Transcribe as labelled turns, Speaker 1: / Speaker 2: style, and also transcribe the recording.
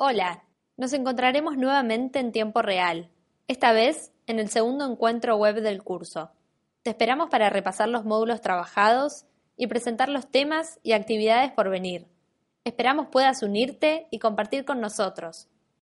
Speaker 1: Hola, nos encontraremos nuevamente en tiempo real, esta vez en el segundo encuentro web del curso. Te esperamos para repasar los módulos trabajados y presentar los temas y actividades por venir. Esperamos puedas unirte y compartir con nosotros.